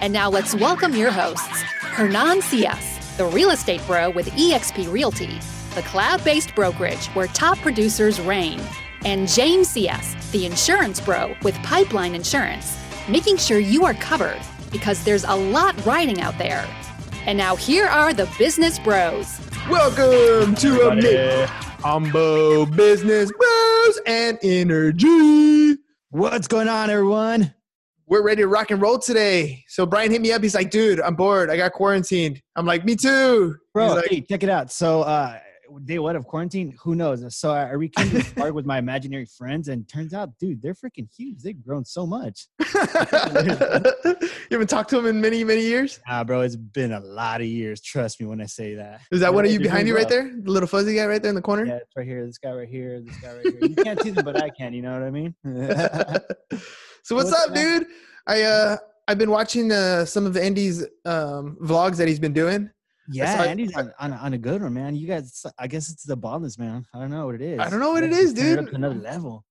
And now let's welcome your hosts, Hernan Cias, the real estate bro with eXp Realty, the cloud based brokerage where top producers reign, and James Cias, the insurance bro with Pipeline Insurance, making sure you are covered because there's a lot riding out there. And now here are the business bros. Welcome to a mix combo business bros and energy. What's going on, everyone? We're ready to rock and roll today. So Brian hit me up. He's like, dude, I'm bored. I got quarantined. I'm like, me too. Bro, like, hey, check it out. So, uh, day one of quarantine, who knows? So I rekindled this park with my imaginary friends, and turns out, dude, they're freaking huge. They've grown so much. you haven't talked to him in many, many years? Ah, bro, it's been a lot of years. Trust me when I say that. Is that one of you behind you right there? The little fuzzy guy right there in the corner? Yeah, it's right here. This guy right here. This guy right here. You can't see them, but I can. You know what I mean? so what's, What's up, up? dude? I uh I've been watching uh some of Andy's um vlogs that he's been doing. yeah, saw- Andy's on, on, on a good one, man. You guys, I guess it's the baldness, man. I don't know what it is. I don't know what it Yeah, is, dude. another level.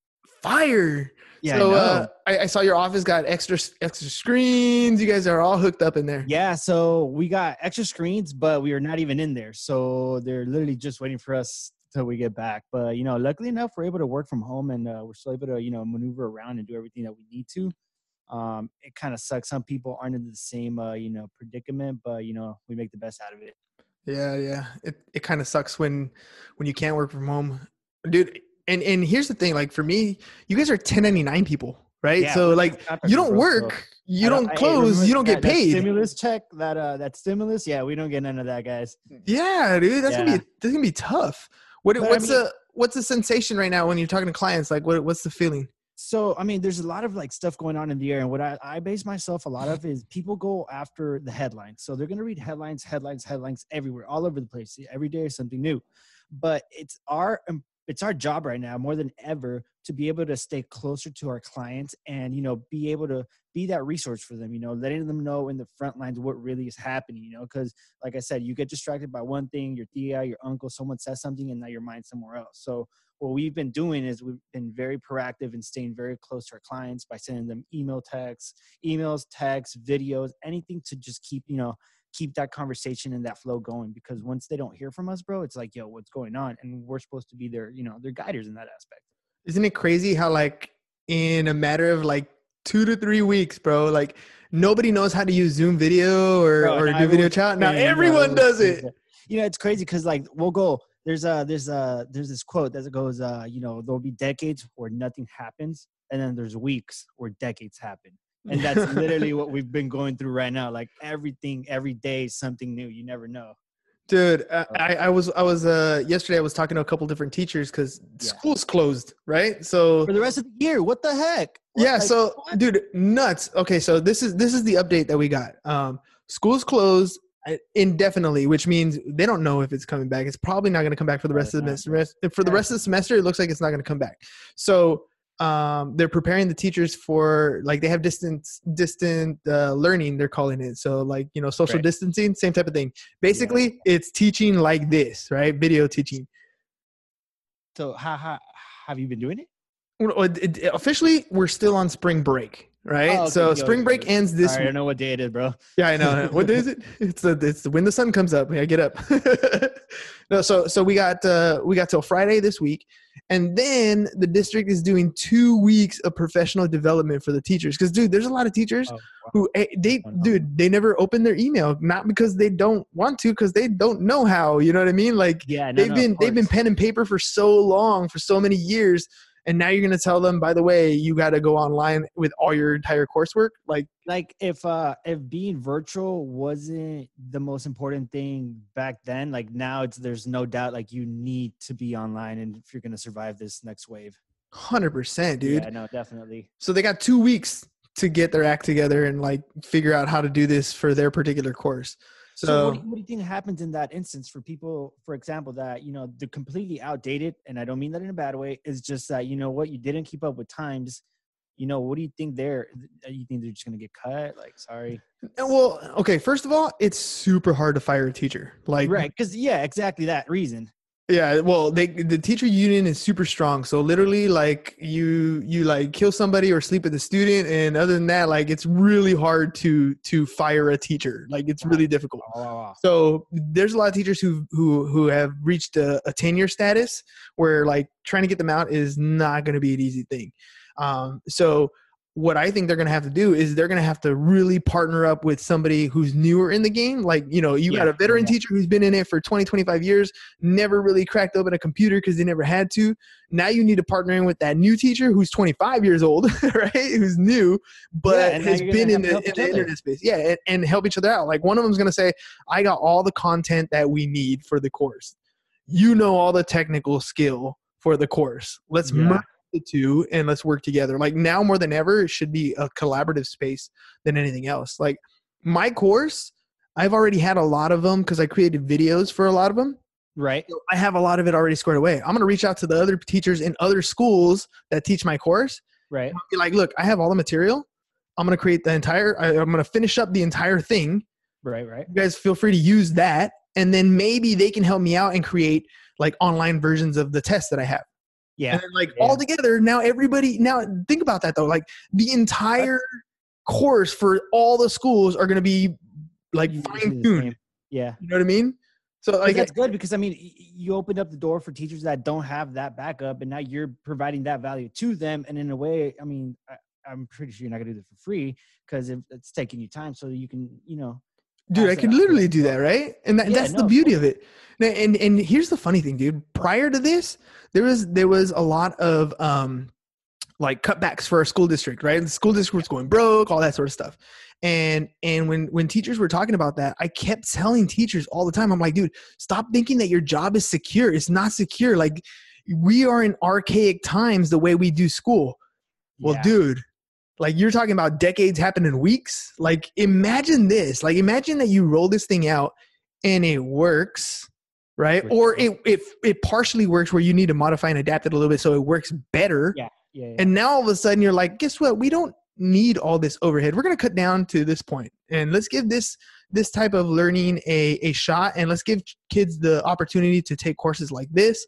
Fire. Yeah, so I uh I, I saw your office got extra extra screens. You guys are all hooked up in there. Yeah, so we got extra screens, but we are not even in there. So they're literally just waiting for us till we get back. But you know, luckily enough, we're able to work from home and uh, we're still able to you know maneuver around and do everything that we need to. Um, it kind of sucks. Some people aren't in the same uh, you know predicament, but you know we make the best out of it. Yeah, yeah. It it kind of sucks when when you can't work from home, dude. And and here's the thing, like for me, you guys are 1099 people, right? Yeah, so like you don't bro, so work, you don't I- hey, close, you don't get that- that paid. stimulus check, that uh, that stimulus, yeah, we don't get none of that, guys. Yeah, dude, that's gonna be that's gonna be tough. What But I what's mean- the what's the sensation right now when you're talking to clients? Like what what's the feeling? So i mean there's a lot of like stuff going on in the air and what i, I base myself a lot of is people go after the headlines. So they're going to read headlines headlines headlines everywhere all over the place. Every day is something new. But it's our it's our job right now more than ever to be able to stay closer to our clients and you know be able to be that resource for them you know letting them know in the front lines what really is happening you know because like i said you get distracted by one thing your tia your uncle someone says something and now your mind's somewhere else. So what we've been doing is we've been very proactive and staying very close to our clients by sending them email texts emails texts videos anything to just keep you know keep that conversation and that flow going because once they don't hear from us bro it's like yo what's going on? And we're supposed to be their you know their guiders in that aspect. Isn't it crazy how like in a matter of like two to three weeks, bro, like nobody knows how to use Zoom video or, Bro, or do video chat. Now saying, bro, everyone does it. you know it's crazy because like we'll go there's a there's a there's this quote that goes uh you know there'll be decades where nothing happens and then there's weeks where decades happen and that's literally what we've been going through right now like everything every day is something new you never know Dude, I, I I was I was uh yesterday I was talking to a couple different teachers because Yeah. school's closed, right? So for the rest of the year what the heck What, yeah, like, so what? dude, nuts. Okay, so this is this is the update that we got. Um, school's closed uh, indefinitely, which means they don't know if it's coming back. It's probably not going to come back for the rest of the semester. Rest- For the rest of the semester, it looks like it's not going to come back. So um, they're preparing the teachers for like they have distance distant uh, learning. They're calling it. So like you know social Right. distancing, same type of thing. Basically, it's teaching like this, right? Video teaching. so how, how have you been doing it Well, it- it- officially, we're still on spring break, right? Oh, so spring break ends this Sorry, i don't know what day it is bro Yeah, I know. what day is it? It's the it's the, when the sun comes up. I get up. no, so so we got uh, we got till Friday this week, and then the district is doing two weeks of professional development for the teachers. Because dude, there's a lot of teachers Oh, wow. who eh, they dude they never open their email, not because they don't want to, because they don't know how. You know what I mean? Like yeah no, they've no, been they've been pen and paper for so long, for so many years. And now you're gonna tell them, by the way, you got to go online with all your entire coursework. Like, like if uh if being virtual wasn't the most important thing back then like now it's there's no doubt like you need to be online and if you're gonna survive this next wave hundred percent, dude. yeah no definitely So they got two weeks to get their act together and like figure out how to do this for their particular course. So, So, what, do you, what do you think happens in that instance for people, for example, that you know they're completely outdated, and I don't mean that in a bad way. It's just that you know what you didn't keep up with times. You know, what do you think they're? You think they're just gonna get cut? Like, sorry, uh, well, okay. First of all, it's super hard to fire a teacher. Like, right? Because yeah, exactly that reason. Yeah, well, they the teacher union is super strong. So literally, like you you like kill somebody or sleep with a student, and other than that, like it's really hard to to fire a teacher. Like it's really difficult. So there's a lot of teachers who who who have reached a, a tenure status where like trying to get them out is not going to be an easy thing. Um, so what I think they're going to have to do is they're going to have to really partner up with somebody who's newer in the game. Like, you know, you got a veteran yeah. teacher who's been in it for 20, 25 years, never really cracked open a computer because they never had to. Now you need to partner in with that new teacher who's 25 years old, right? Who's new, but now has been in the, in the internet space. Yeah, and, and help each other out. Like one of them's going to say, I got all the content that we need for the course. You know all the technical skill for the course. Let's Yeah. merge the two and let's work together. Like now more than ever, it should be a collaborative space than anything else. Like my course, I've already had a lot of them because I created videos for a lot of them. Right. So I have a lot of it already squared away. I'm gonna reach out to the other teachers in other schools that teach my course. Right. Be like, look, I have all the material. I'm gonna create the entire. I, I'm gonna finish up the entire thing. Right. Right. You guys feel free to use that, and then maybe they can help me out and create like online versions of the test that I have. Yeah. And then like Yeah. all together, now everybody now think about that though. Like the entire course for all the schools are gonna be like fine tuned. Yeah. You know what I mean? So Like that's good because I mean you opened up the door for teachers that don't have that backup, and now you're providing that value to them. And in a way, I mean, I, I'm pretty sure you're not gonna do this for free because it's taking you time, so you can, you know, dude i could literally do that right? And that, Yeah, that's no, the beauty of it. Now, and and here's the funny thing dude. Prior to this there was there was a lot of um like cutbacks for our school district right? The school district was going broke all that sort of stuff. And and when when teachers were talking about that i kept telling teachers all the time i'm like dude stop thinking that your job is secure. It's not secure. Like we are in archaic times the way we do school. Well, yeah. dude, like you're talking about decades happen in weeks. Like imagine this. Like imagine that you roll this thing out and it works, right? Right. Or it it it partially works where you need to modify and adapt it a little bit so it works better. Yeah. yeah, yeah. And now all of a sudden you're like, guess what? We don't need all this overhead. We're gonna cut down to this point, and let's give this this type of learning a a shot, and let's give kids the opportunity to take courses like this.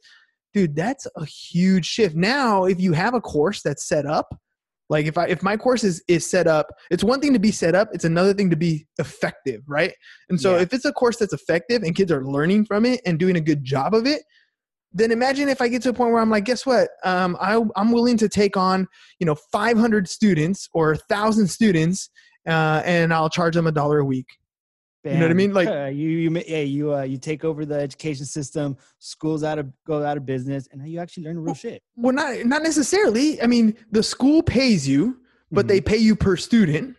Dude, that's a huge shift. Now, if you have a course that's set up, like if I if my course is is set up, it's one thing to be set up, it's another thing to be effective, right? And so Yeah. if it's a course that's effective and kids are learning from it and doing a good job of it, then imagine if I get to a point where I'm like, guess what? Um, I, I'm willing to take on, you know, 500 students or 1,000 students, uh, and I'll charge them a dollar a week. You know what I mean? Like- Uh, you, you, yeah, you, uh, you take over the education system. Schools out of go out of business, and now you actually learn real shit. Well, not not necessarily. I mean, the school pays you, but they pay you per student,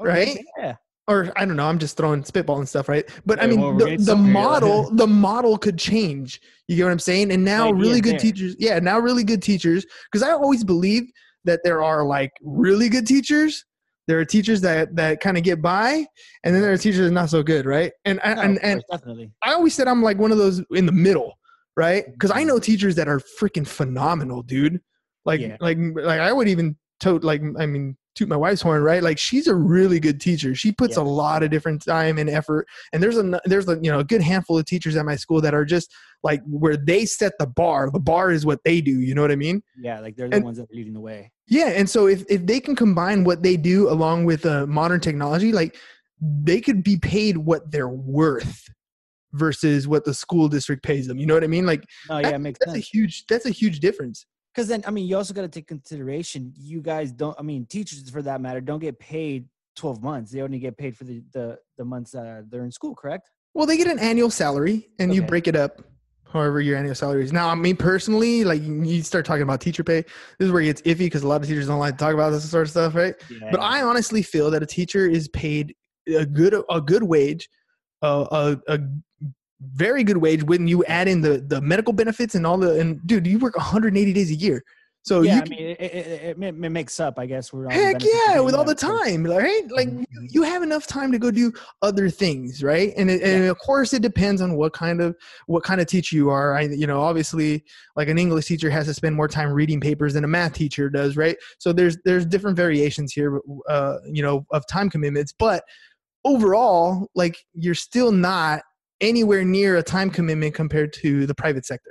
Okay, right? Yeah. or I don't know. I'm just throwing spitball and stuff, right? But I mean, well, the, the model the model could change. You get what I'm saying? And now really good there. teachers, yeah, now really good teachers, because I always believe that there are like really good teachers. There are teachers that that kind of get by, and then there are teachers that are not so good, right? And I No, and, and course, definitely. I always said I'm like one of those in the middle, right? Because I know Mm-hmm. teachers that are freaking phenomenal, dude. Like, Yeah. like, like I would even tote, like, I mean, toot my wife's horn, right? Like, she's a really good teacher. She puts Yeah. a lot of different time and effort. And there's a there's a you know a good handful of teachers at my school that are just like where they set the bar. The bar is what they do. You know what I mean? Yeah, like they're the and- ones that are leading the way. Yeah, and so if if they can combine what they do along with uh, modern technology, like they could be paid what they're worth versus what the school district pays them. You know what I mean? Like that- yeah, it makes that's a huge that's a huge difference. Because then, I mean, you also got to take consideration. You guys don't. I mean, teachers for that matter don't get paid twelve months. They only get paid for the the, the months that they're in school. Correct? Well, they get an annual salary, and you break it up. However, your annual salary is now. I mean, personally, like you start talking about teacher pay. This is where it gets iffy because a lot of teachers don't like to talk about this sort of stuff, right? Yeah. But I honestly feel that a teacher is paid a good a good wage, uh, a a very good wage when you add in the the medical benefits and all the and dude, you work 180 days a year. So yeah, you I mean, it, it, it, it, makes up, I guess. We're all Heck yeah, with all the time, right? Like Mhm. you, you have enough time to go do other things, right? And it, and of course, it depends on what kind of what kind of teacher you are. I, you know, obviously, like an English teacher has to spend more time reading papers than a math teacher does, right? So there's there's different variations here, uh, you know, of time commitments. But overall, like you're still not anywhere near a time commitment compared to the private sector.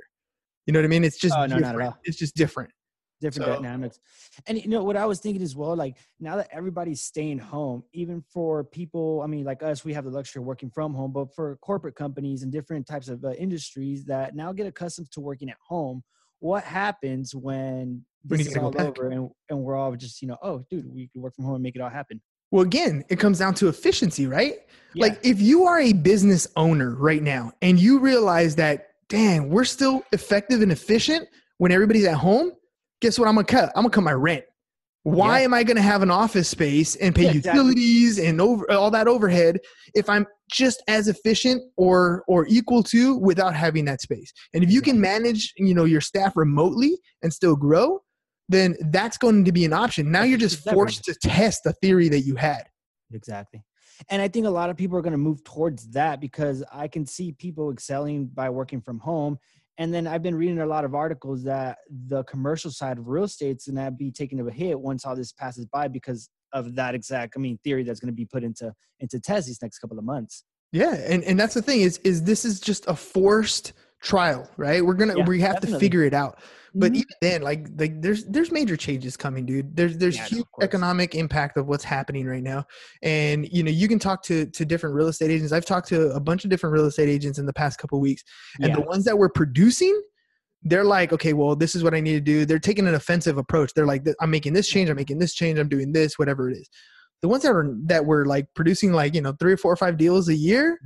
You know what I mean? It's just Oh, no, different. It's just different. different So- dynamics. And you know what I was thinking as well, like now that everybody's staying home, even for people, I mean, like us, we have the luxury of working from home, but for corporate companies and different types of uh, industries that now get accustomed to working at home, what happens when When this is all over and, and we're all just, you know, oh, dude, we can work from home and make it all happen. Well, again, it comes down to efficiency, right? Yeah. Like if you are a business owner right now and you realize that, dang, we're still effective and efficient when everybody's at home, guess what? I'm gonna cut. I'm gonna cut my rent. Why Yeah. am I gonna have an office space and pay Yeah, exactly. utilities and over all that overhead if I'm just as efficient or or equal to without having that space? And if you can manage, you know, your staff remotely and still grow, then that's going to be an option. Now you're just forced to test the theory that you had. Exactly. And I think a lot of people are going to move towards that because I can see people excelling by working from home. And then I've been reading a lot of articles that the commercial side of real estate's going to be taking a hit once all this passes by because of that exact, I mean, theory that's going to be put into into test these next couple of months. Yeah, and and that's the thing is is this is just a forced trial, right? We're gonna Yeah, we have to figure it out. But Mhm. even then, like like there's there's major changes coming, dude. There's there's Yeah, huge course. economic impact of what's happening right now, and you know you can talk to to different real estate agents. I've talked to a bunch of different real estate agents in the past couple weeks, and Yeah. the ones that were producing. They're like, okay, well, this is what I need to do. They're taking an offensive approach. They're like, I'm making this change. I'm making this change. I'm doing this, whatever it is. The ones that were that were like producing like you know three or four or five deals a year,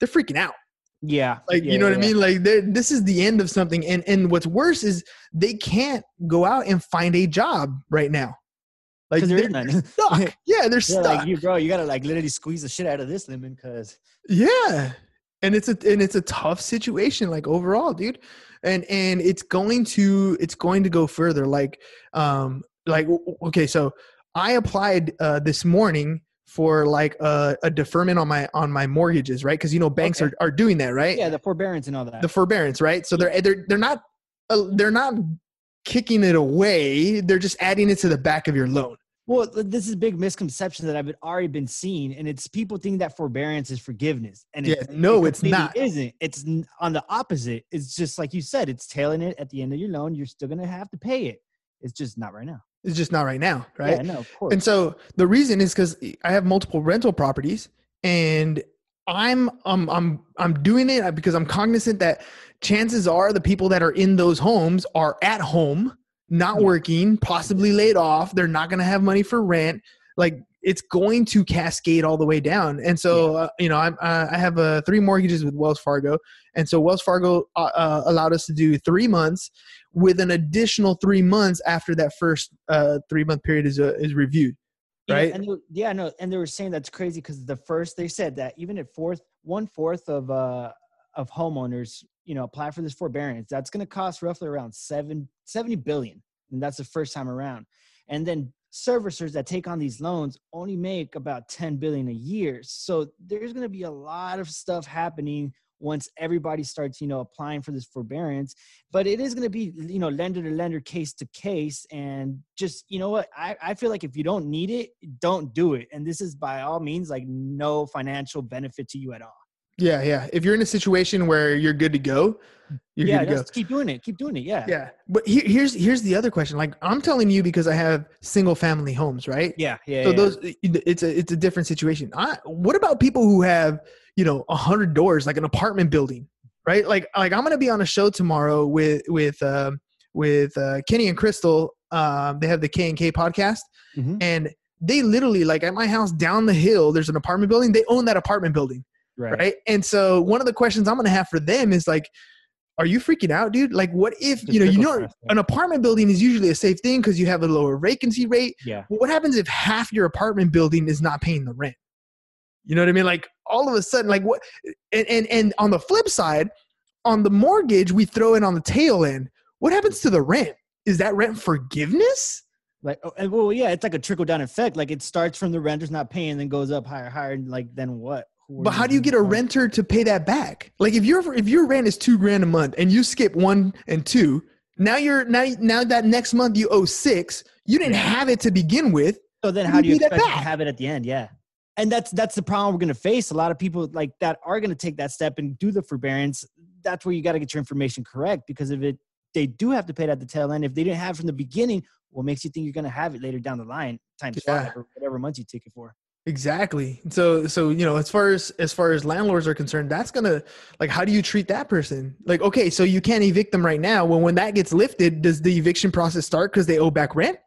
they're freaking out yeah. like yeah, you know yeah, what i mean? Like this is the end of something and and what's worse is they can't go out and find a job right now. Like there they're, is stuck. Yeah they're Yeah, stuck. like you, bro, you got to like literally squeeze the shit out of this lemon because yeah and it's a and it's a tough situation like overall dude. And and it's going to it's going to go further like um like okay so i applied uh this morning for like a, a deferment on my on my mortgages right because you know banks Okay. are, are doing that right yeah, the forbearance and all that. the forbearance, right? So they're they're they're not uh, they're not kicking it away. They're just adding it to the back of your loan. Well, this is a big misconception that I've already been seeing, and it's people think that forbearance is forgiveness, and Yeah, it's, no, it it's not. Isn't it's on the opposite? It's just like you said, it's tailing it at the end of your loan. You're still gonna have to pay it. It's just not right now. It's just not right now, right? Yeah, no, of course. And so the reason is because I have multiple rental properties, and I'm um I'm I'm doing it because I'm cognizant that chances are the people that are in those homes are at home, not Yeah. working, possibly laid off. They're not going to have money for rent. Like it's going to cascade all the way down. And so uh, you know I'm uh, I have uh, three mortgages with Wells Fargo, and so Wells Fargo uh, uh, allowed us to do three months with an additional three months after that first uh, three month period is uh, is reviewed. Yeah, right? And they, yeah, no, and they were saying that's crazy because the first they said that even at fourth, one fourth of uh of homeowners, you know, apply for this forbearance, that's going to cost roughly around seven seventy billion, and that's the first time around. And then servicers that take on these loans only make about 10 billion a year. So there's going to be a lot of stuff happening once everybody starts, you know, applying for this forbearance. But it is going to be, you know, lender to lender, case to case. And just, you know what? I, I feel like if you don't need it, don't do it. And this is by all means like no financial benefit to you at all. Yeah, yeah. If you're in a situation where you're good to go, you're yeah, good to go. keep doing it. Keep doing it. Yeah. Yeah, but here, here's here's the other question. Like I'm telling you because I have single family homes, right? Yeah. Yeah. So yeah. those it's a it's a different situation. I, what about people who have you know a hundred doors, like an apartment building, right? Like like I'm gonna be on a show tomorrow with with um, with uh, Kenny and Crystal. Um, they have the K and K podcast, Mhm. and they literally like at my house down the hill. There's an apartment building. They own that apartment building right. right? And so one of the questions I'm gonna have for them is like, are you freaking out, dude? Like, what if you know you know an apartment building is usually a safe thing because you have a lower vacancy rate. Yeah. But what happens if half your apartment building is not paying the rent? You know what I mean? Like all of a sudden, like what? And and and on the flip side, on the mortgage, we throw in on the tail end. What happens to the rent? is that rent forgiveness? Like, oh, well, yeah, it's like a trickle down effect. Like it starts from the renters not paying, then goes up higher, higher. And like, then what? But how do you get a renter to pay that back? Like if your if your rent is two grand a month and you skip one and two, now you're now now that next month you owe six. You didn't have it to begin with. So then, How do do you you pay that expect to back? have it at the end? Yeah, and that's that's the problem we're going to face. A lot of people like that are going to take that step and do the forbearance. That's where you got to get your information correct because if it they do have to pay it at the tail end, if they didn't have it from the beginning, what makes you think you're going to have it later down the line times Yeah. five or whatever months you take it for? Exactly. So so you know, as far as as far as landlords are concerned, that's gonna like how do you treat that person? Like, okay, so you can't evict them right now. Well, when that gets lifted, does the eviction process start because they owe back rent?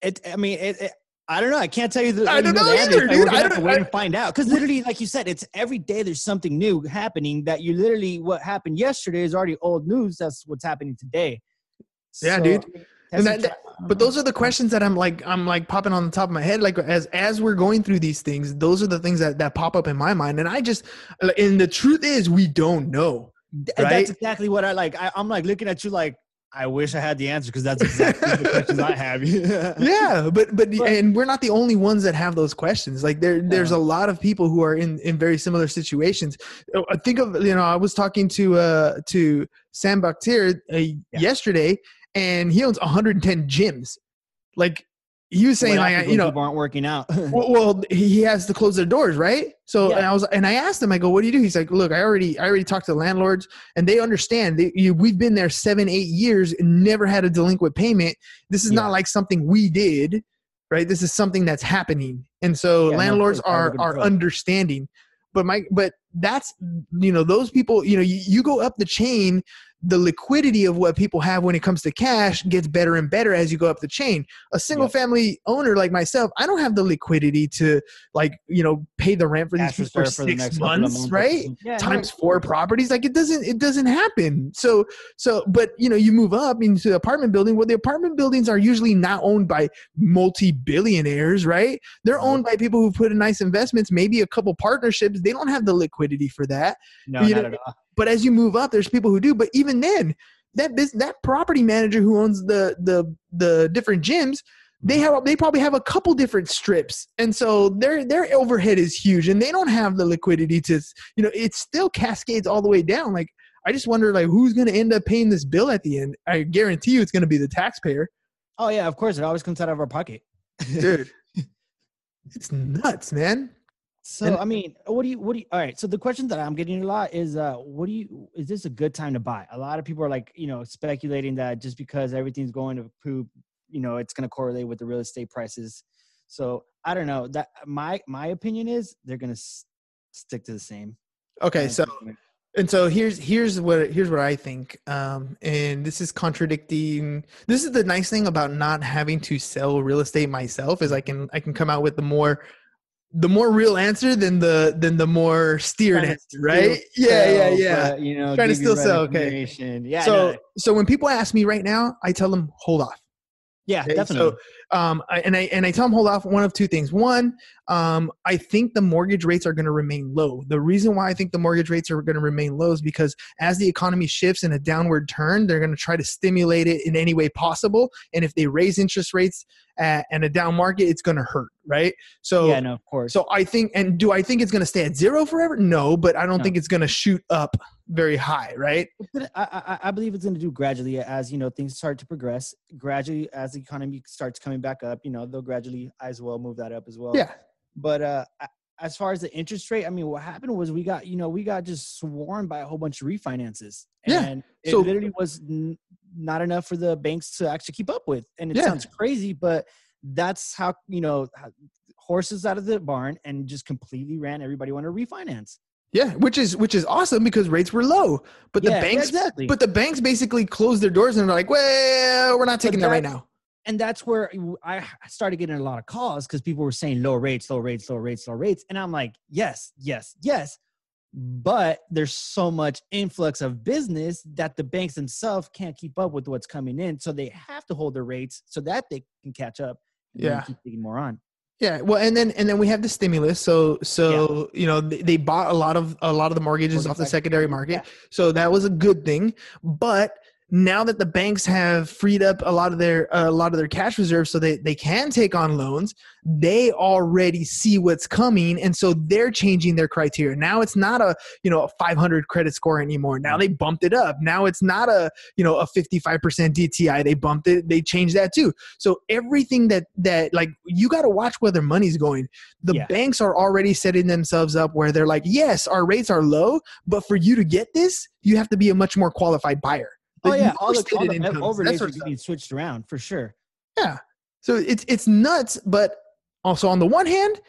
It. I mean, it. it I don't know. I can't tell you the. I don't know the either, dude. We're I have to wait I- and find out. Because literally, like you said, it's every day there's something new happening that you literally what happened yesterday is already old news. That's what's happening today. Yeah, dude. And that- a- I don't But those are the questions that I'm like I'm like popping on the top of my head. Like as as we're going through these things, those are the things that that pop up in my mind. And I just and the truth is we don't know. Right? That's exactly what I like. I, I'm like looking at you like I wish I had the answer because that's exactly the questions I have. yeah but but and we're not the only ones that have those questions. Like there there's a lot of people who are in in very similar situations. Uh, i think of you know i was talking to uh to sam Bakhtiar, uh, yesterday and he owns 110 gyms. Like he was saying What like you know aren't working out. well, well he has to close their doors right so Yeah. and i was and i asked him i go what do you do he's like look i already i already talked to the landlords and they understand they, you, we've been there seven eight years and never had a delinquent payment this is Yeah. not like something we did right this is something that's happening and so Yeah, landlords course, I have a are are point. understanding but my but that's you know those people you know you, you go up the chain the liquidity of what people have when it comes to cash gets better and better as you go up the chain. A single Yep. family owner like myself i don't have the liquidity to like you know pay the rent for these Cash people for reserve for the six next months months. right? Yeah, no, times four properties like it doesn't it doesn't happen. So so but you know you move up into the apartment building well the apartment buildings are usually not owned by multi-billionaires right? They're owned by people who put in nice investments maybe a couple partnerships. They don't have the liquidity for that. No, you not know, at all. But as you move up there's people who do. But even then that business that property manager who owns the the the different gyms they have they probably have a couple different strips. And so their their overhead is huge and they don't have the liquidity to you know it still cascades all the way down. Like i just wonder like who's going to end up paying this bill at the end? I guarantee you it's going to be the taxpayer. Oh yeah, of course. It always comes out of our pocket. dude. It's nuts man So And- I mean, what do you what do you all right? So the question that I'm getting a lot is uh what do you is this a good time to buy? A lot of people are like, you know, speculating that just because everything's going to poop, you know, it's gonna correlate with the real estate prices. So I don't know. That my my opinion is they're gonna s- stick to the same. okay so and so here's here's what here's what I think. Um, and this is contradicting. This is the nice thing about not having to sell real estate myself is I can I can come out with the more the more real answer than the than the more steered answer, right? Yeah, yeah, yeah. but, you know, Trying to still sell, okay. Yeah. so no, so when people ask me right now, I tell them hold off. yeah, Okay, definitely. So, um, I, and I and I tell them hold off. One of two things. One, um, I think the mortgage rates are going to remain low. The reason why I think the mortgage rates are going to remain low is because as the economy shifts in a downward turn, they're going to try to stimulate it in any way possible. And if they raise interest rates at, and a down market, it's going to hurt, right? So. yeah, no, of course. So I think, and do I think it's going to stay at zero forever? No, but I don't No. think it's going to shoot up very high, right? I, I, I believe it's going to do gradually as you know things start to progress. Gradually, as the economy starts coming back up, you know they'll gradually as well move that up as well. Yeah. But uh, as far as the interest rate, I mean, what happened was we got you know we got just swarmed by a whole bunch of refinances. Yeah, And it so- literally was n- not enough for the banks to actually keep up with. And it Yeah. sounds crazy, but that's how you know how- horses out of the barn and just completely ran. Everybody wanted to refinance. Yeah, which is which is awesome because rates were low, but the Yeah, banks exactly. but the banks basically closed their doors and they're like, "Well, we're not taking that right now." And that's where I started getting a lot of calls because people were saying low rates, low rates, low rates, low rates, and I'm like, yes, yes, yes, but there's so much influx of business that the banks themselves can't keep up with what's coming in, so they have to hold their rates so that they can catch up. And Yeah. keep taking more on. Yeah, well, and then and then we have the stimulus. So so you know they, they bought a lot of a lot of the mortgages Mortgage off the secondary market. So that was a good thing. But now that the banks have freed up a lot of their uh, a lot of their cash reserves so they, they can take on loans they already see what's coming and so they're changing their criteria. Now it's not a you know a 500 credit score anymore. Now they bumped it up. Now it's not a you know a 55% dti they bumped it they changed that too. So everything that that like you got to watch where their money's going. The Yeah. banks are already setting themselves up where they're like yes our rates are low but for you to get this you have to be a much more qualified buyer Oh yeah, all the, all the overlays are being switched around for sure. Yeah. So it's it's nuts, but also on the one hand,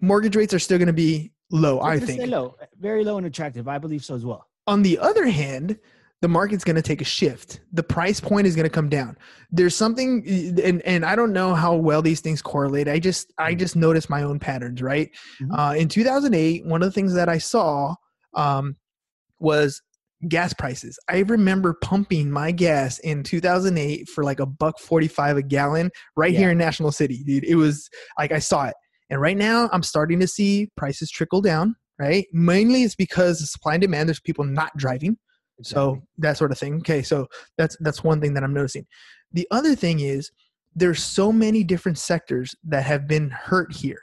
mortgage rates are still going to be low. They're I think. low, very low and attractive. I believe so as well. On the other hand, the market's going to take a shift. The price point is going to come down. There's something, and and I don't know how well these things correlate. I just I just noticed my own patterns. Right. Mhm. Uh, in 2008, one of the things that I saw um, was gas prices. I remember pumping my gas in 2008 for like a buck 45 a gallon right Yeah. here in National City, dude. It was like I saw it. And right now I'm starting to see prices trickle down, right? Mainly it's because of supply and demand. There's people not driving. So that sort of thing. Okay, so that's that's one thing that I'm noticing. The other thing is there's so many different sectors that have been hurt here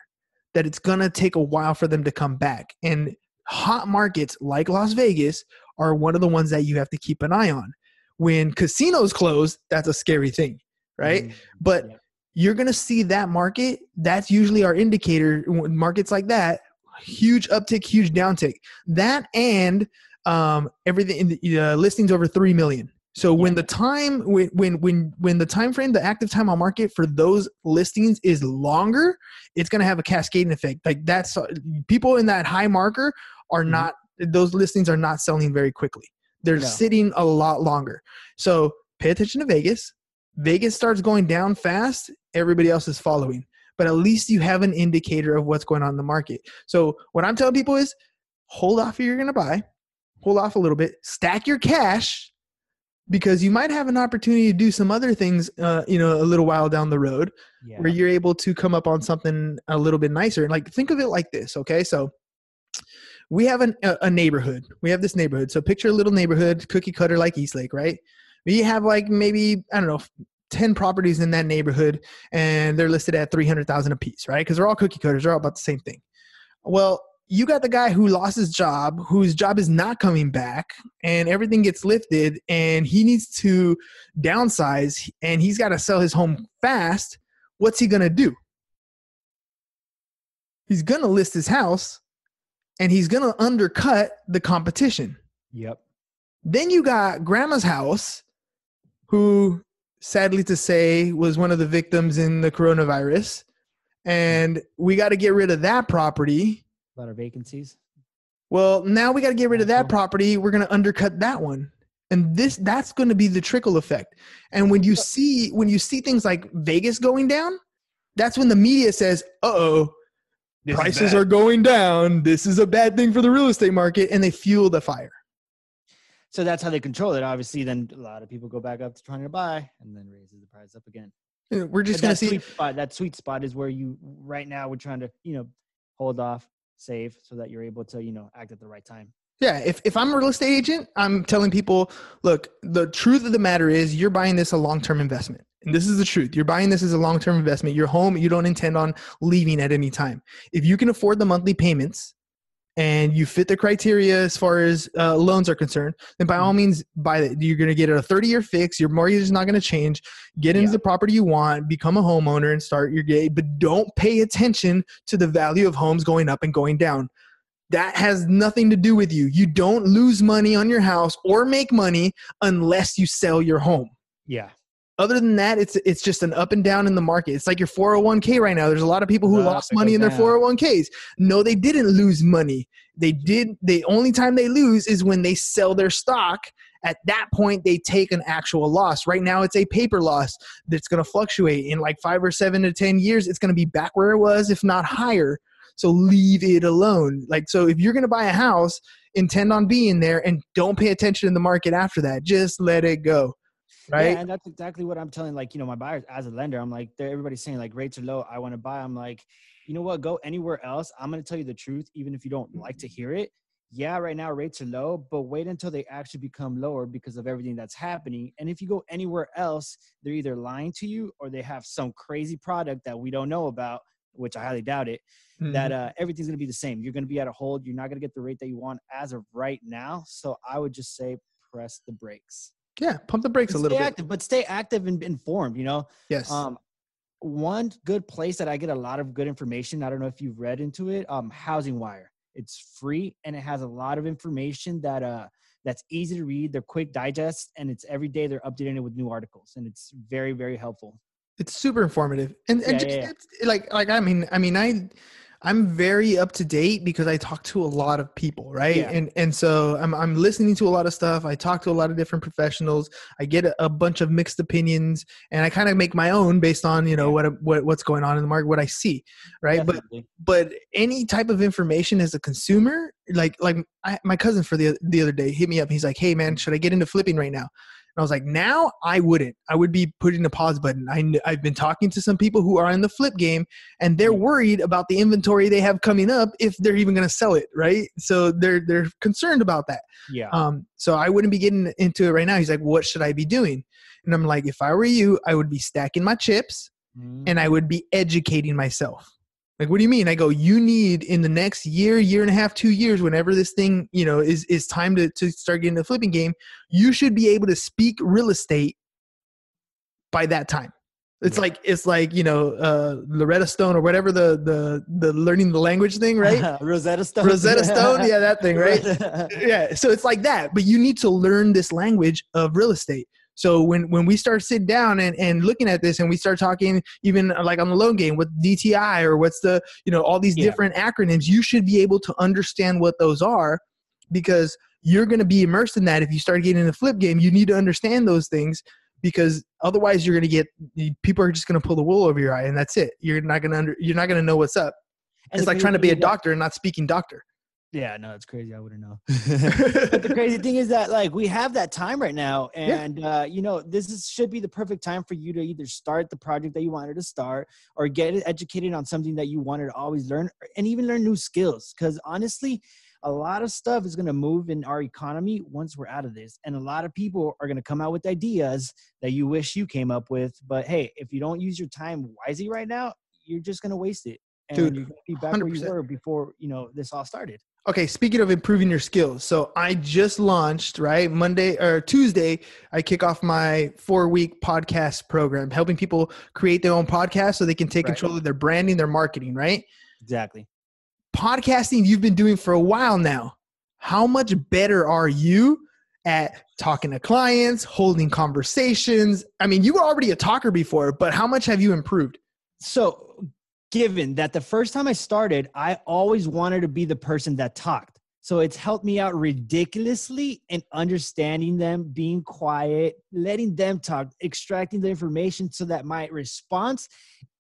that it's gonna take a while for them to come back. And hot markets like Las Vegas are one of the ones that you have to keep an eye on. When casinos close, that's a scary thing, right? Mhm. But Yeah. you're going to see that market. That's usually our indicator. When Markets like that, huge uptick, huge downtick. That and um, everything in the uh, listings over three million. So when the time when when when when the time frame, the active time on market for those listings is longer, it's going to have a cascading effect. Like that's people in that high marker are Mhm. not those listings are not selling very quickly. They're No. sitting a lot longer. So pay attention to Vegas. Vegas starts going down fast, everybody else is following. But at least you have an indicator of what's going on in the market. So what I'm telling people is hold off if you're going to buy, hold off a little bit, stack your cash because you might have an opportunity to do some other things, uh, you know, a little while down the road Yeah. where you're able to come up on something a little bit nicer. And like, think of it like this, okay? So we have an, a, neighborhood. We have this neighborhood. So picture a little neighborhood, cookie cutter like Eastlake, right? We have like maybe I don't know, ten properties in that neighborhood, and they're listed at three hundred thousand a piece, right? Because they're all cookie cutters. They're all about the same thing. Well, you got the guy who lost his job, whose job is not coming back, and everything gets lifted, and he needs to downsize, and he's got to sell his home fast. What's he gonna do? He's gonna list his house, and he's gonna undercut the competition. Yep. Then you got grandma's house, who sadly to say was one of the victims in the coronavirus. And we got to get rid of that property. A lot of vacancies. Well, now we got to get rid of that property. We're going to undercut that one. And this that's going to be the trickle effect. And when you see when you see things like Vegas going down, that's when the media says, "Uh-oh, prices are going down. This is a bad thing for the real estate market." And they fuel the fire. So that's how they control it. Obviously, then a lot of people go back up to trying to buy, and then raises the price up again. We're just going to see sweet spot. That sweet spot is where you right now we're trying to you know hold off, save, so that you're able to you know act at the right time. Yeah, if, if I'm a real estate agent, I'm telling people, look, the truth of the matter is you're buying this a long-term investment. And this is the truth. You're buying this as a long-term investment. Your home, you don't intend on leaving at any time. If you can afford the monthly payments and you fit the criteria as far as uh, loans are concerned, then by all means buy it. You're going to get a 30-year fix. Your mortgage is not going to change. Get into Yeah. the property you want, become a homeowner and start your game. But don't pay attention to the value of homes going up and going down that has nothing to do with you. You don't lose money on your house or make money unless you sell your home. Yeah. Other than that, it's it's just an up and down in the market. It's like your 401k right now. There's a lot of people who Up, lost money in their down. 401ks. No, they didn't lose money. They did the only time they lose is when they sell their stock. At that point, they take an actual loss. Right now, it's a paper loss that's going to fluctuate. In like five or seven to 10 years, it's going to be back where it was, if not higher. So leave it alone. Like, so if you're going to buy a house, intend on being there and don't pay attention to the market after that. Just let it go. Right? Yeah, and that's exactly what I'm telling like, you know, my buyers as a lender. I'm like, they're everybody's saying like rates are low. I want to buy. I'm like, you know what? Go anywhere else. I'm gonna tell you the truth, even if you don't like to mm-hmm. hear it. yeah, right now rates are low, but wait until they actually become lower because of everything that's happening. And if you go anywhere else, they're either lying to you or they have some crazy product that we don't know about, which I highly doubt it. Mhm. That uh, everything's going to be the same. You're going to be at a hold. You're not going to get the rate that you want as of right now. So I would just say press the brakes. yeah, pump the brakes a Stay little bit. active, but stay active and informed. You know, Yes. um, one good place that I get a lot of good information. I don't know if you've read into it. Um, Housing Wire. It's free and it has a lot of information that uh that's easy to read. They're quick digest and it's every day they're updating it with new articles and it's very very helpful. It's super informative. And, and Yeah, just yeah, yeah. Like like i mean i mean i i'm very up to date because i talk to a lot of people right? Yeah. and and so i'm i'm listening to a lot of stuff. I talk to a lot of different professionals. I get a, a bunch of mixed opinions and i kind of make my own based on you know what what what's going on in the market what i see right? But but any type of information as a consumer like like I, my cousin for the the other day hit me up he's like hey man mm. should i get into flipping right now and i was like now i wouldn't. I would be putting a pause button. I, I've been talking to some people who are in the flip game and they're worried about the inventory they have coming up if they're even going to sell it right? So they're they're concerned about that. Yeah. um so i wouldn't be getting into it right now. He's like what should i be doing? And i'm like if i were you i would be stacking my chips Mhm. and I would be educating myself. Like, what do you mean? I go, you need in the next year, year and a half, two years, whenever this thing, you know, is is time to, to start getting the flipping game, you should be able to speak real estate by that time. It's Yeah. like it's like, you know, uh Loretta Stone or whatever the the the learning the language thing, right? Rosetta Stone. Rosetta Stone, yeah, that thing, right? yeah so it's like that but you need to learn this language of real estate so when when we start sitting down and, and looking at this and we start talking even uh, like on the loan game with dti or what's the you know all these Yeah. different acronyms you should be able to understand what those are because you're going to be immersed in that. If you start getting in the flip game you need to understand those things because otherwise you're going to get people are just going to pull the wool over your eye and that's it. You're not going to under, you're not going to know what's up. And it's like trying to be a doctor and not speaking doctor Yeah, no, it's crazy. I wouldn't know. but the crazy thing is that like we have that time right now, Yeah. and uh, you know this is, should be the perfect time for you to either start the project that you wanted to start, or get educated on something that you wanted to always learn, and even learn new skills. Because honestly, a lot of stuff is going to move in our economy once we're out of this, and a lot of people are going to come out with ideas that you wish you came up with. But hey, if you don't use your time wisely right now, you're just going to waste it. And Dude, you're going to be back where you were before you know this all started. Okay, speaking of improving your skills, so I just launched right Monday or Tuesday. I kick off my four week podcast program, helping people create their own podcast so they can take Right. control of their branding, their marketing. Right, Exactly. podcasting you've been doing for a while now. How much better are you at talking to clients, holding conversations? I mean, you were already a talker before, but how much have you improved? So, given that the first time I started, I always wanted to be the person that talked. So, it's helped me out ridiculously in understanding them, being quiet, letting them talk, extracting the information so that my response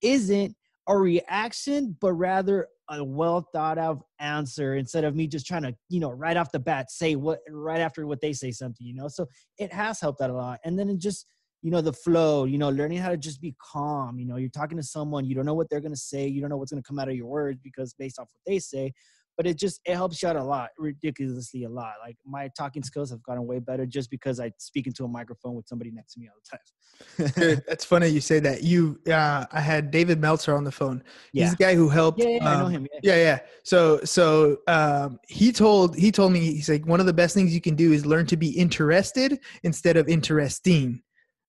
isn't a reaction, but rather a well thought out answer instead of me just trying to, you know, right off the bat say what right after what they say something, you know. So it has helped out a lot. And then it just you know the flow you know learning how to just be calm you know you're talking to someone you don't know what they're going to say you don't know what's going to come out of your words because based off what they say but it just it helps you out a lot ridiculously a lot like my talking skills have gotten way better just because i speak into a microphone with somebody next to me all the time Dude, that's funny you say that. You, uh, I had David Meltzer on the phone. yeah He's the guy who helped. yeah, yeah i know um, him yeah. yeah yeah so so um he told he told me he's like one of the best things you can do is learn to be interested instead of interesting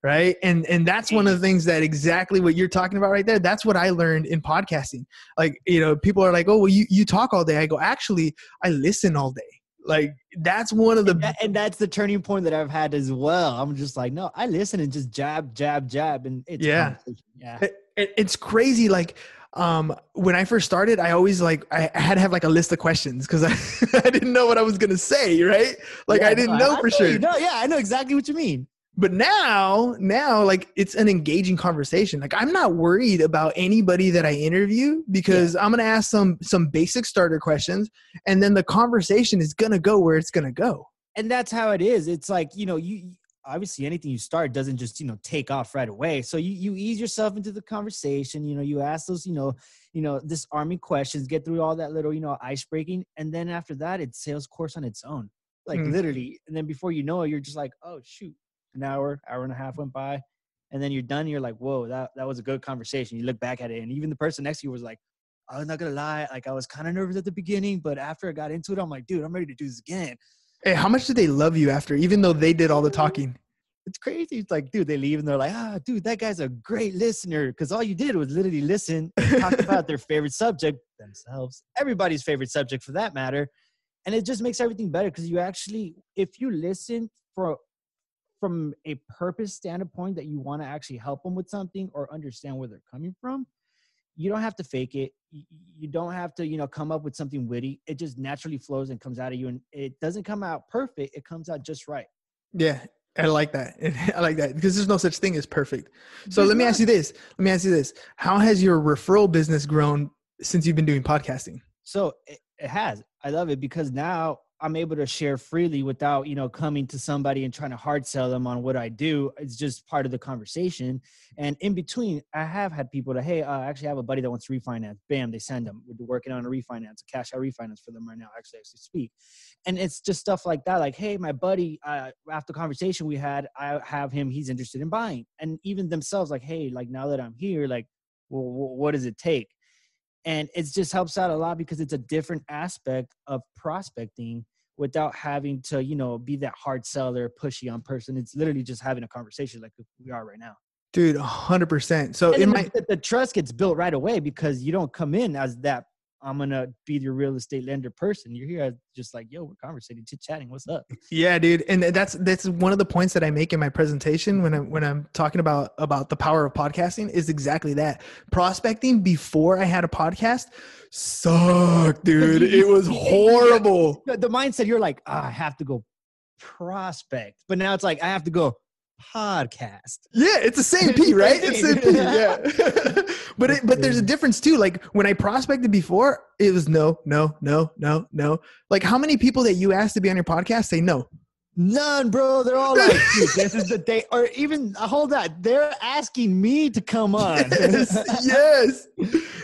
right and and that's one of the things that exactly what you're talking about right there that's what i learned in podcasting like you know people are like oh well you you talk all day i go actually i listen all day like that's one of the and, that- and that's the turning point that I've had as well. I'm just like, no, I listen and just jab, jab, jab, and it's Yeah. yeah, it, it- it's crazy like um when i first started i always like i, I had to have like a list of questions because I, I didn't know what i was gonna say right like Yeah, i didn't no, know I for you. sure No, yeah, I know exactly what you mean. But now now like it's an engaging conversation like i'm not worried about anybody that i interview because i'm gonna ask some some basic starter questions and then the conversation is gonna go where it's gonna go and that's how it is it's like you know you you- obviously anything you start doesn't just you know take off right away so you you ease yourself into the conversation you know you ask those you know you know, this army questions, get through all that little, you know, ice breaking. And then after that, it's sales course on its own. Like Mm. literally. And then before you know it, you're just like, oh shoot, an hour, hour and a half went by. And then you're done. You're like, whoa, that, that was a good conversation. You look back at it, and even the person next to you was like, I'm not gonna lie, like I was kind of nervous at the beginning, but after I got into it, I'm like, dude, I'm ready to do this again. Hey, how much did they love you after, even though they did all the talking? It's crazy. It's like, dude, they leave and they're like, ah, dude, that guy's a great listener. Because all you did was literally listen, talk about their favorite subject, themselves, everybody's favorite subject for that matter. And it just makes everything better because you actually, if you listen for from a purpose standpoint that you want to actually help them with something or understand where they're coming from, you don't have to fake it. You, don't have to, you know, come up with something witty. It just naturally flows and comes out of you. And it doesn't come out perfect. It comes out just right. Yeah, I like that. I like that because there's no such thing as perfect. So There's let me ask you this. Let me ask you this. How has your referral business grown since you've been doing podcasting? So it, it has. I love it because now I'm able to share freely without, you know, coming to somebody and trying to hard sell them on what I do. It's just part of the conversation. And in between, I have had people that, hey, uh, I actually have a buddy that wants to refinance. Bam, they send them. We're working on a refinance, a cash out refinance for them right now, actually, we speak. And it's just stuff like that. Like, hey, my buddy, uh, after conversation we had, I have him, he's interested in buying. And even themselves, like, hey, like now that I'm here, like, well, what does it take? And it just helps out a lot because it's a different aspect of prospecting without having to you know be that hard seller pushy on person it's literally just having a conversation like we are right now Dude, 100%. So and in my the, the trust gets built right away because you don't come in as that i'm gonna be your real estate lender person you're here just like yo we're conversating chit chatting what's up Yeah, dude, and that's that's one of the points that I make in my presentation when I'm when I'm talking about about the power of podcasting is exactly that. Prospecting before I had a podcast sucked, dude. It was horrible. the, mindset you're like ah, i have to go prospect but now it's like i have to go podcast Yeah, it's the same P, right? It's the same P, yeah. but it, but there's a difference too. Like when I prospected before, it was no, no, no, no, no. Like how many people that you asked to be on your podcast say no? None, bro. They're all like, Dude, "This is the day," or even uh, hold on. They're asking me to come on. Yes, yes.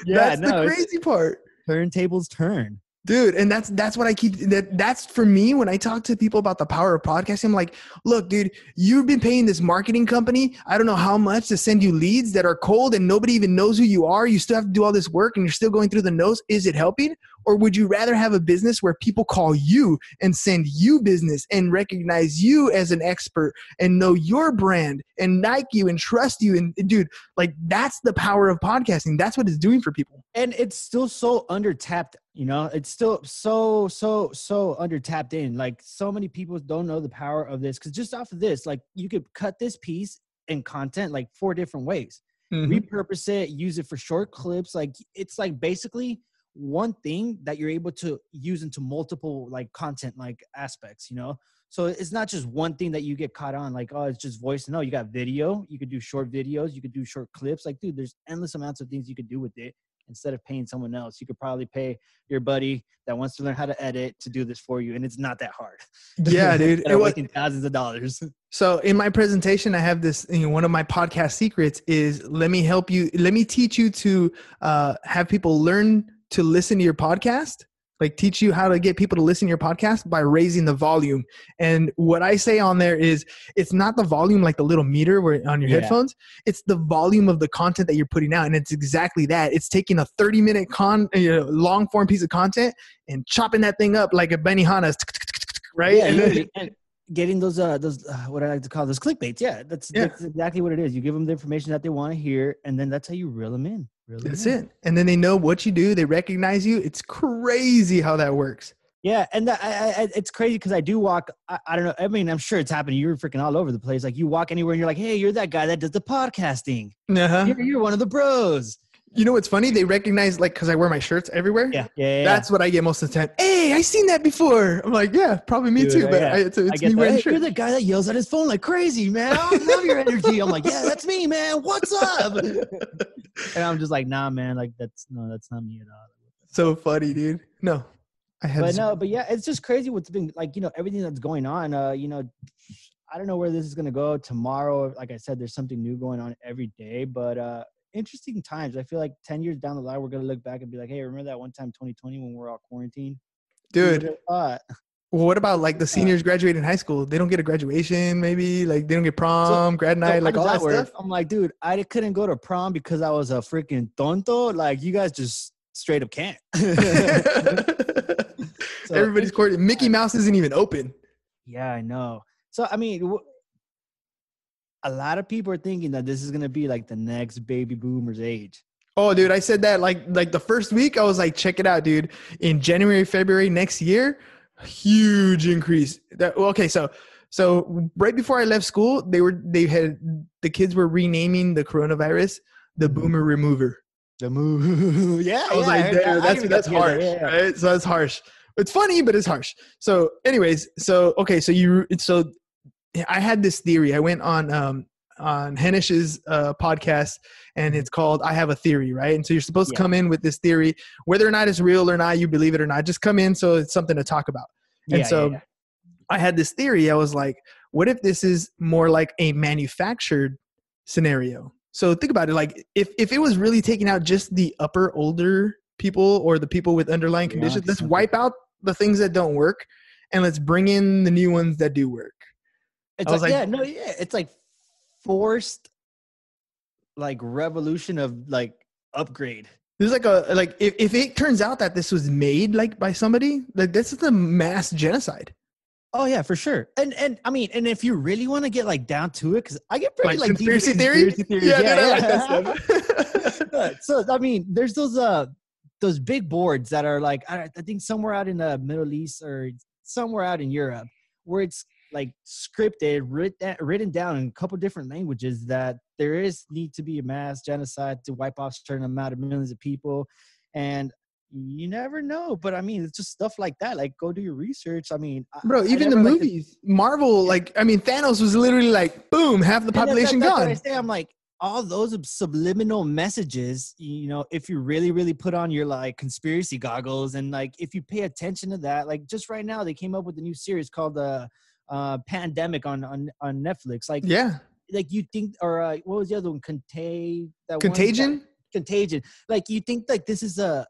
Yeah, that's no, the crazy part. Turntables turn. Dude and that's that's what i keep that that's for me when i talk to people about the power of podcasting i'm like look dude you've been paying this marketing company i don't know how much to send you leads that are cold and nobody even knows who you are you still have to do all this work and you're still going through the nose is it helping or would you rather have a business where people call you and send you business and recognize you as an expert and know your brand and like you and trust you and dude like that's the power of podcasting that's what it's doing for people And it's still so under tapped, you know, it's still so, so, so under tapped in. Like so many people don't know the power of this. Cause just off of this, like you could cut this piece and content like four different ways. Mhm. repurpose it, use it for short clips. Like it's like basically one thing that you're able to use into multiple like content like aspects, you know? So it's not just one thing that you get caught on, like, oh, it's just voice. No, you got video, you could do short videos, you could do short clips. Like, dude, there's endless amounts of things you could do with it instead of paying someone else. You could probably pay your buddy that wants to learn how to edit to do this for you, and it's not that hard. yeah dude It was wa- thousands of dollars. So in my presentation, I have this. You know, one of my podcast secrets is let me help you. Let me teach you to uh, have people learn to listen to your podcast. Like teach you how to get people to listen to your podcast by raising the volume. And what I say on there is, it's not the volume like the little meter where on your Yeah. headphones. It's the volume of the content that you're putting out, and it's exactly that. It's taking a 30 minute con, you know, long form piece of content and chopping that thing up like a Benihana's, right? Yeah, And then- and getting those uh those uh, what I like to call those clickbaits. Yeah, that's Yeah. that's exactly what it is. You give them the information that they want to hear, and then that's how you reel them in. Reel 'em That's it. And then they know what you do. They recognize you. It's crazy how that works. Yeah, and that, I, I, it's crazy because I do walk. I, I don't know. I mean, I'm sure it's happening. You're freaking all over the place. Like you walk anywhere and you're like, "Hey, you're that guy that does the podcasting. Uh-huh. You're, you're one of the bros." You know what's funny? They recognize like because I wear my shirts everywhere. Yeah, yeah. yeah. That's what I get most of the time. Hey, I seen that before. I'm like, yeah, probably me Dude, too. But yeah. I, it's, it's get me that. wearing Hey, the you're the guy that yells at his phone like crazy, man. I love your energy. I'm like, yeah, that's me, man. What's up? and I'm just like, nah, man. Like that's no, that's not me at all. So funny, dude. No, I have. but this- no, but yeah, it's just crazy what's been like, you know, everything that's going on. Uh, you know, I don't know where this is gonna go tomorrow. Like I said, there's something new going on every day. But uh interesting times. I feel like ten years down the line, we're gonna look back and be like, "Hey, remember that one time, 2020, when we're all quarantined?" Dude. Well, what about like the seniors graduating high school? They don't get a graduation, maybe like they don't get prom, grad night, how like all that, stuff. I'm like, dude, I couldn't go to prom because I was a freaking tonto. Like, you guys just straight up can't. So, Everybody's court. Mickey Mouse isn't even open. Yeah, I know. So I mean, a lot of people are thinking that this is gonna be like the next baby boomers age. Oh, dude, I said that like like the first week. I was like, check it out, dude. In January, February next year, huge increase. That okay, so so right before I left school, they were they had the kids were renaming the coronavirus the boomer remover. The move, yeah. I was yeah, like, heard damn, that. I that's even that's got to hear harsh, that, yeah. right? So that's harsh. It's funny, but it's harsh. So, anyways, so okay, so you so I had this theory. I went on um on Henish's uh, podcast, and it's called "I Have a Theory," right? And so you're supposed to come in with this theory, whether or not it's real or not, you believe it or not. Just come in so it's something to talk about. And Yeah, so yeah, yeah. I had this theory. I was like, what if this is more like a manufactured scenario? So think about it. Like if, if it was really taking out just the upper older people or the people with underlying Yeah, conditions, let's wipe out the things that don't work and let's bring in the new ones that do work. It's like, like- yeah, no, yeah. It's like forced, like revolution of like upgrade. There's like a like if, if it turns out that this was made like by somebody, like this is a mass genocide. Oh yeah, for sure. And and I mean, and if you really want to get like down to it, because I get pretty Like like, conspiracy theory? conspiracy theories. Yeah, dude, I like that stuff. Uh, so I mean, there's those uh those big boards that are like I, I think somewhere out in the Middle East or somewhere out in Europe where it's like scripted, written written down in a couple different languages that there is need to be a mass genocide to wipe off a certain amount of millions of people, and you never know. But I mean, it's just stuff like that. Like, go do your research. I mean, Bro, I even the never like to- movies, Marvel, like I mean, Thanos was literally like, boom, half the population that- that's gone. I. I'm like, all those subliminal messages, you know, if you really, really put on your like conspiracy goggles and like if you pay attention to that, like just right now they came up with a new series called the uh, Pandemic on, on on Netflix. Like, Yeah, like you think, or uh, what was the other one? Contag. That one- Contagion. Contagion. Like you think like this is a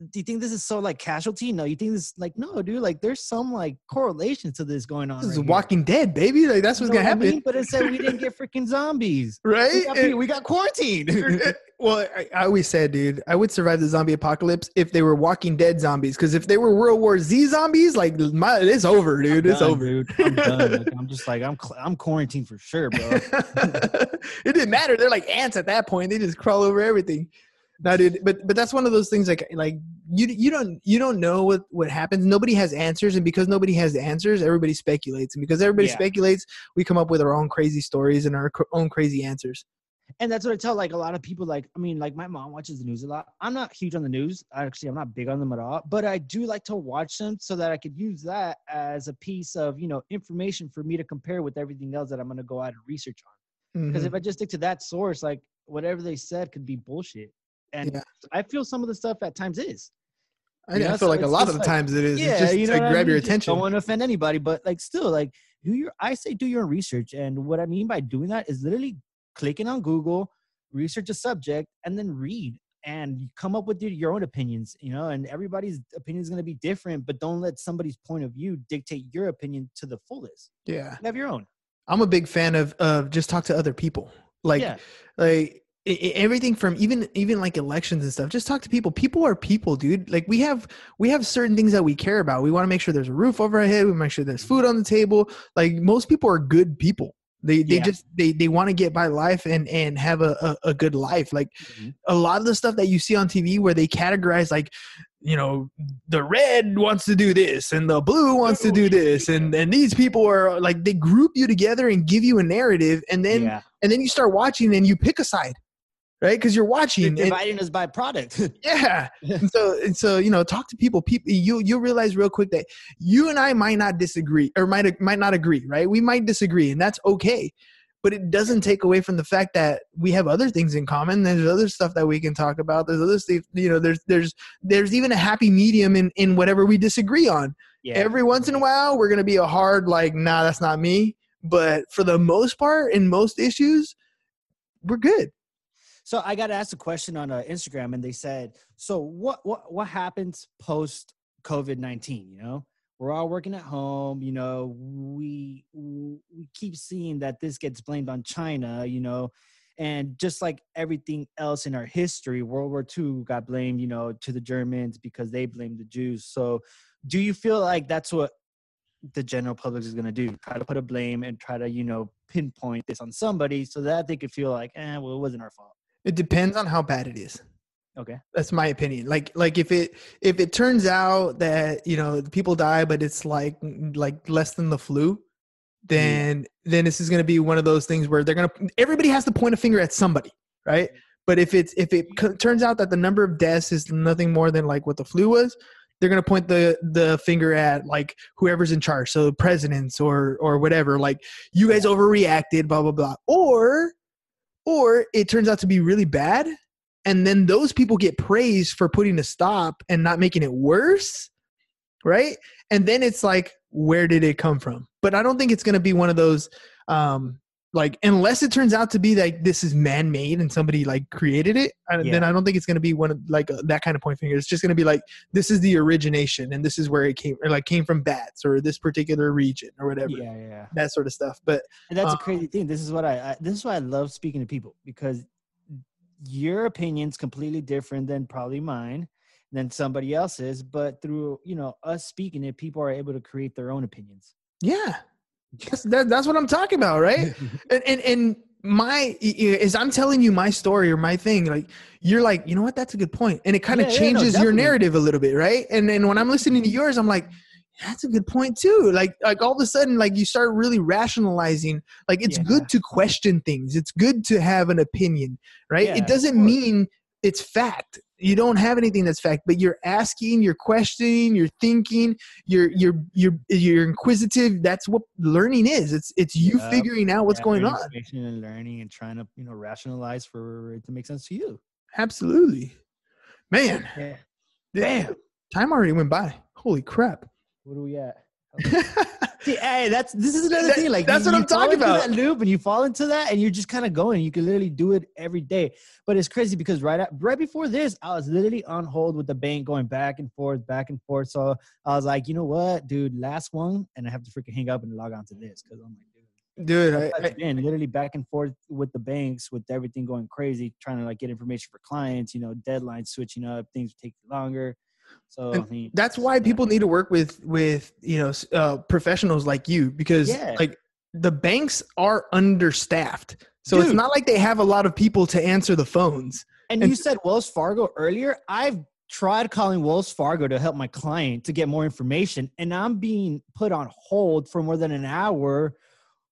do you think this is so like casualty? No, you think this like no, dude. Like there's some like correlation to this going on. This is right here. Walking Dead, baby. Like that's what's You know gonna what I happen, mean? But it said we didn't get freaking zombies. right? We got, And- we got quarantined. well, I, I always said, dude, I would survive the zombie apocalypse if they were Walking Dead zombies. Because if they were World War Z zombies, like my, it's over, dude. I'm it's done, over. dude. I'm done. Like, I'm just like I'm. Cl- I'm quarantined for sure, bro. it didn't matter. They're like ants at that point. They just crawl over everything. No, dude, but but that's one of those things like like you you don't you don't know what what happens. Nobody has answers, and because nobody has answers, everybody speculates, and because everybody Yeah. speculates, we come up with our own crazy stories and our own crazy answers. and that's what I tell like a lot of people. Like, I mean, like my mom watches the news a lot. I'm not huge on the news. Actually, I'm not big on them at all. But I do like to watch them so that I could use that as a piece of you know information for me to compare with everything else that I'm gonna go out and research on. Because Mhm. if I just stick to that source, like whatever they said could be bullshit. And Yeah. I feel some of the stuff at times is. I, you I feel so like a lot of the like- times it is. Yeah, it's just you know to I grab your mean? Just attention. Don't want to offend anybody, but like still, like do your. I say do your research, and what I mean by doing that is literally clicking on Google, research a subject, and then read and come up with your, your own opinions. You know, and everybody's opinion is going to be different, but don't let somebody's point of view dictate your opinion to the fullest. yeah, Have your own. I'm a big fan of of just talk to other people. Like yeah, like i- i- everything from even even like elections and stuff. Just talk to people. People are people dude. Like we have we have certain things that we care about. We want to make sure there's a roof over our head. We make sure there's food on the table. Like most people are good people. They they Yeah. just they they want to get by life and and have a, a, a good life. Like Mhm. a lot of the stuff that you see on tv where they categorize like you know the red wants to do this and the blue wants to do this and and these people are like they group you together and give you a narrative and then yeah. and then you start watching and you pick a side right? Because you're They're watching and, dividing us by product. yeah. And so and so you know talk to people people you you'll realize real quick that you and i might not disagree or might might not agree right? We might disagree and that's okay. But it doesn't take away from the fact that we have other things in common. There's other stuff that we can talk about. There's other stuff you know there's there's there's even a happy medium in in whatever we disagree on. Yeah. every once in a while we're going to be a hard like nah that's not me. But for the most part in most issues we're good So I got asked a question on uh, Instagram, and they said, "So what what what happens post COVID nineteen? You know, we're all working at home. You know, we we keep seeing that this gets blamed on China. You know." And just like everything else in our history, World War II got blamed, you know, to the Germans because they blamed the Jews. So, do you feel like that's what the general public is going to do try to put a blame and try to you know pinpoint this on somebody so that they could feel like eh well it wasn't our fault It depends on how bad it is. okay That's my opinion. Like like if it if it turns out that you know people die, but it's like like less than the flu, then then this is going to be one of those things where they're going to everybody has to point a finger at somebody, right? But if it's if it co- turns out that the number of deaths is nothing more than like what the flu was, they're going to point the the finger at like whoever's in charge, so presidents or or whatever. Like you guys overreacted, blah blah blah. Or or it turns out to be really bad and then those people get praised for putting a stop and not making it worse right? And then it's like where did it come from? But i don't think it's going to be one of those um like unless it turns out to be like this is man-made and somebody like created it I, then i don't think it's going to be one of like uh, that kind of point finger. It's just going to be like this is the origination and this is where it came or like came from bats or this particular region or whatever yeah yeah, yeah. that sort of stuff. But and that's Uh, a crazy thing. This is what I, I this is why i love speaking to people because your opinion's completely different than probably mine than somebody else's but through you know us speaking it people are able to create their own opinions. Yeah that's, that, that's what i'm talking about right? And and, and my is i'm telling you my story or my thing like you're like you know what? That's a good point. And it kind of Yeah, yeah, no, changes your narrative a little bit right? And then when i'm listening to yours i'm like that's a good point too. Like like all of a sudden like you start really rationalizing like it's Yeah. good to question things. It's good to have an opinion right? It doesn't mean it's fact you don't have anything that's fact but you're asking you're questioning you're thinking you're you're you're you're inquisitive. That's what learning is. It's it's you figuring out what's going on. and learning and trying to you know rationalize for it to make sense to you. Absolutely. Man. Yeah. Damn. Time already went by. Holy crap. What are we at See, hey, that's this is another That- thing. Like that's you- what I'm talking about. That loop, and you fall into that, and you're just kind of going. You can literally do it every day. But it's crazy because right at, right before this, I was literally on hold with the bank, going back and forth, back and forth. So I was like, you know what, dude, last one, and I have to freaking hang up and log on to this because I'm like, dude, dude I, been literally back and forth with the banks, with everything going crazy, trying to like get information for clients. You know, deadlines switching up, things take longer. So And I mean, that's why people need to work with with you know uh, professionals like you because Yeah. like the banks are understaffed so it's not like they have a lot of people to answer the phones And, And- you said Wells Fargo earlier. I've tried calling Wells Fargo to help my client to get more information, and I'm being put on hold for more than an hour.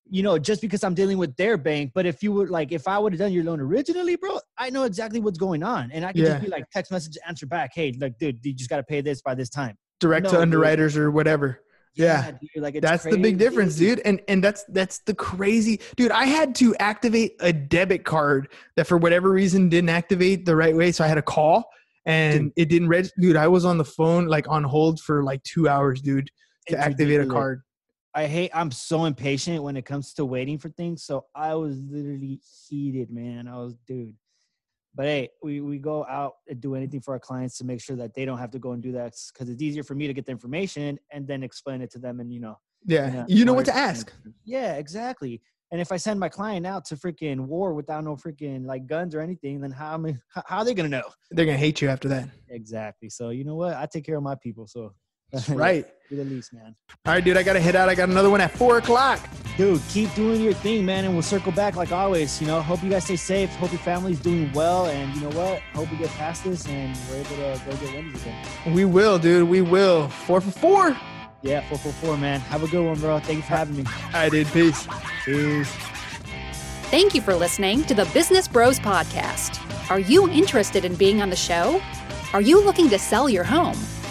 You know, just because I'm dealing with their bank. But if you would like, if I would have done your loan originally, bro, I know exactly what's going on, and I can Yeah. just be like, text message, answer back, hey, like, dude, you just got to pay this by this time. direct No, to dude. underwriters or whatever Yeah. dude, like that's the big difference dude and and that's that's the crazy dude i had to activate a debit card that for whatever reason didn't activate the right way so i had to call and Dude. it didn't register dude i was on the phone like on hold for like two hours dude to activate a card I hate. I'm so impatient when it comes to waiting for things. So I was literally heated, man. I was, dude. But hey, we we go out and do anything for our clients to make sure that they don't have to go and do that because it's easier for me to get the information and then explain it to them and you know. yeah, you know what to ask. Yeah, exactly. And if I send my client out to freaking war without no freaking like guns or anything, then how am I, how how are they gonna know? they're gonna hate you after that Exactly. So you know what? I take care of my people. So That's right Be the least, man. all right dude i gotta head out i got another one at four o'clock Dude, keep doing your thing, man, and we'll circle back like always. You know, hope you guys stay safe. Hope your family's doing well, and you know what? Hope we get past this and we're able to go get wins again. we will dude we will four for four Yeah, four for four, man. Have a good one, bro. Thank you for having me. right dude peace Peace. Thank you for listening to the Business Bros Podcast. Are you interested in being on the show? Are you looking to sell your home